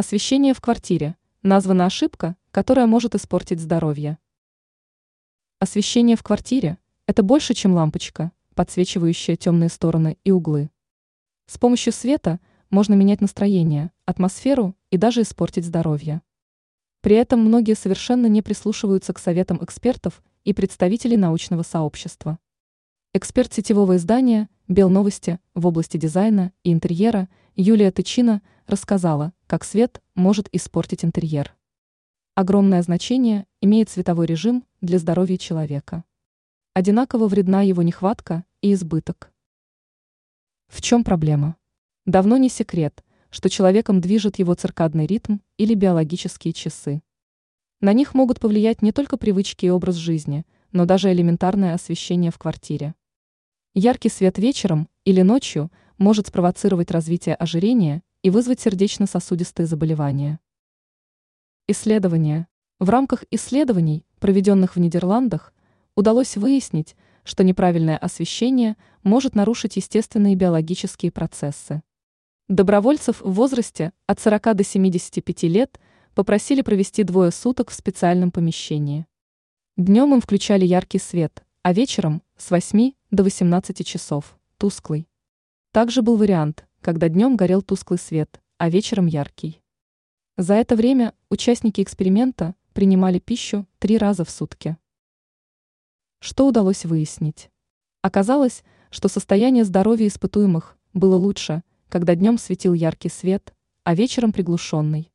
Освещение в квартире – названа ошибка, которая может испортить здоровье. Освещение в квартире – это больше, чем лампочка, подсвечивающая темные стороны и углы. С помощью света можно менять настроение, атмосферу и даже испортить здоровье. При этом многие совершенно не прислушиваются к советам экспертов и представителей научного сообщества. Эксперт сетевого издания «Белновости» в области дизайна и интерьера Юлия Тычина рассказала, как свет может испортить интерьер. Огромное значение имеет световой режим для здоровья человека. Одинаково вредна его нехватка и избыток. В чем проблема? Давно не секрет, что человеком движет его циркадный ритм или биологические часы. На них могут повлиять не только привычки и образ жизни, но даже элементарное освещение в квартире. Яркий свет вечером или ночью может спровоцировать развитие ожирения и вызвать сердечно-сосудистые заболевания. Исследования. В рамках исследований, проведенных в Нидерландах, удалось выяснить, что неправильное освещение может нарушить естественные биологические процессы. Добровольцев в возрасте от 40 до 75 лет попросили провести двое суток в специальном помещении. Днем им включали яркий свет, а вечером с 8 до 18 часов, тусклый. Также был вариант, когда днем горел тусклый свет, а вечером яркий. За это время участники эксперимента принимали пищу три раза в сутки. Что удалось выяснить? Оказалось, что состояние здоровья испытуемых было лучше, когда днем светил яркий свет, а вечером приглушенный.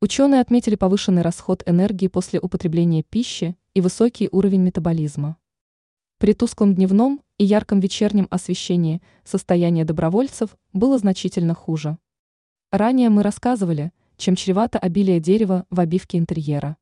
Ученые отметили повышенный расход энергии после употребления пищи и высокий уровень метаболизма. При тусклом дневном и ярком вечернем освещении состояние добровольцев было значительно хуже. Ранее мы рассказывали, чем чревато обилие дерева в обивке интерьера.